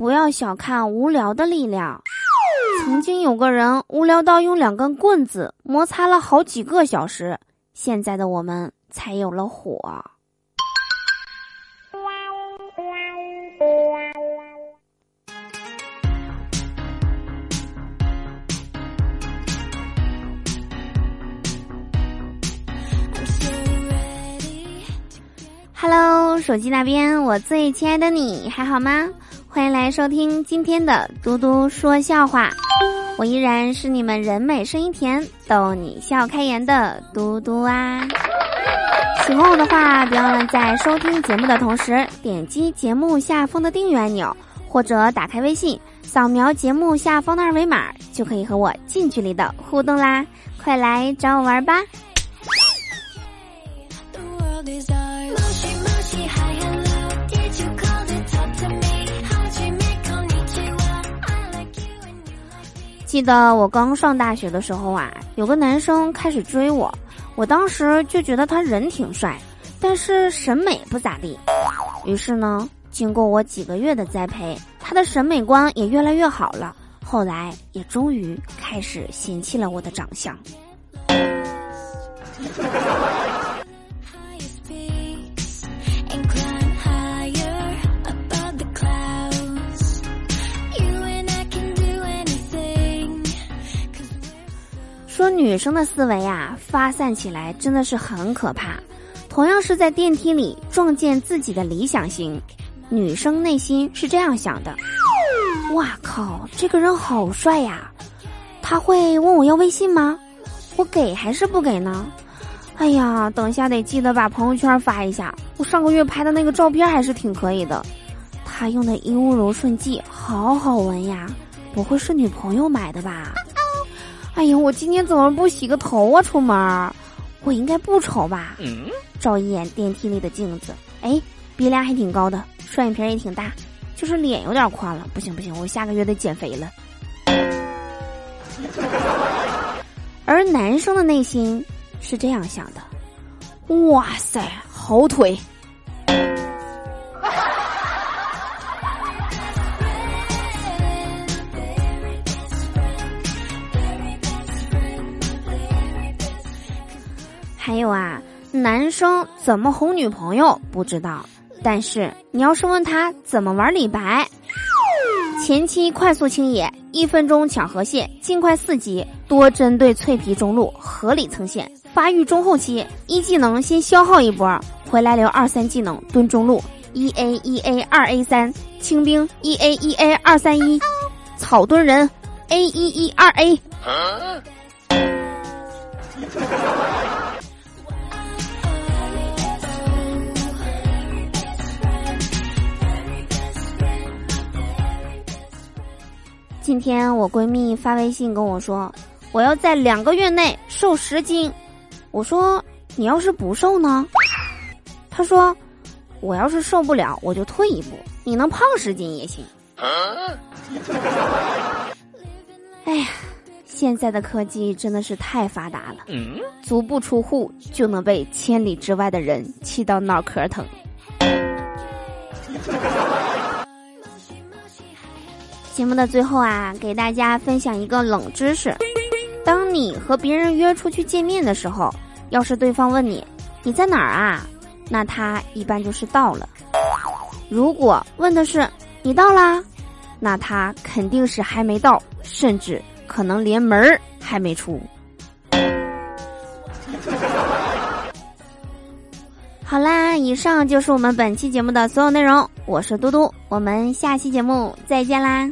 不要小看无聊的力量。曾经有个人无聊到用两根棍子摩擦了好几个小时，现在的我们才有了火。Hello，手机那边，我最亲爱的你还好吗？欢迎来收听今天的嘟嘟说笑话，我依然是你们人美声音甜、逗你笑开颜的嘟嘟啊！喜欢我的话，别忘了在收听节目的同时点击节目下方的订阅按钮，或者打开微信扫描节目下方的二维码，就可以和我近距离的互动啦！快来找我玩吧！记得我刚上大学的时候啊，有个男生开始追我，我当时就觉得他人挺帅，但是审美不咋地。于是呢，经过我几个月的栽培，他的审美观也越来越好了。后来也终于开始嫌弃了我的长相。女生的思维啊，发散起来真的是很可怕。同样是在电梯里撞见自己的理想型，女生内心是这样想的：哇靠，这个人好帅呀！他会问我要微信吗？我给还是不给呢？哎呀，等下得记得把朋友圈发一下。我上个月拍的那个照片还是挺可以的。他用的衣物柔顺剂好好闻呀，不会是女朋友买的吧？哎呀，我今天怎么不洗个头啊？出门，我应该不丑吧？嗯照一眼电梯里的镜子，哎，鼻梁还挺高的，双眼皮也挺大，就是脸有点宽了。不行不行，我下个月得减肥了。而男生的内心是这样想的：哇塞，好腿！还有啊，男生怎么哄女朋友不知道，但是你要是问他怎么玩李白，前期快速清野，一分钟抢河蟹，尽快四级，多针对脆皮中路，合理蹭线，发育中后期，一技能先消耗一波，回来留二三技能蹲中路，一 A 一 A 二 A 三，清兵一 A 一 A 二三一，草蹲人 A 一一二 A。今天我闺蜜发微信跟我说，我要在两个月内瘦十斤。我说你要是不瘦呢？她说我要是受不了，我就退一步，你能胖十斤也行。哎呀，现在的科技真的是太发达了，足不出户就能被千里之外的人气到脑壳疼。节目的最后啊，给大家分享一个冷知识：当你和别人约出去见面的时候，要是对方问你你在哪儿啊，那他一般就是到了；如果问的是你到啦，那他肯定是还没到，甚至可能连门儿还没出。好啦，以上就是我们本期节目的所有内容。我是嘟嘟，我们下期节目再见啦。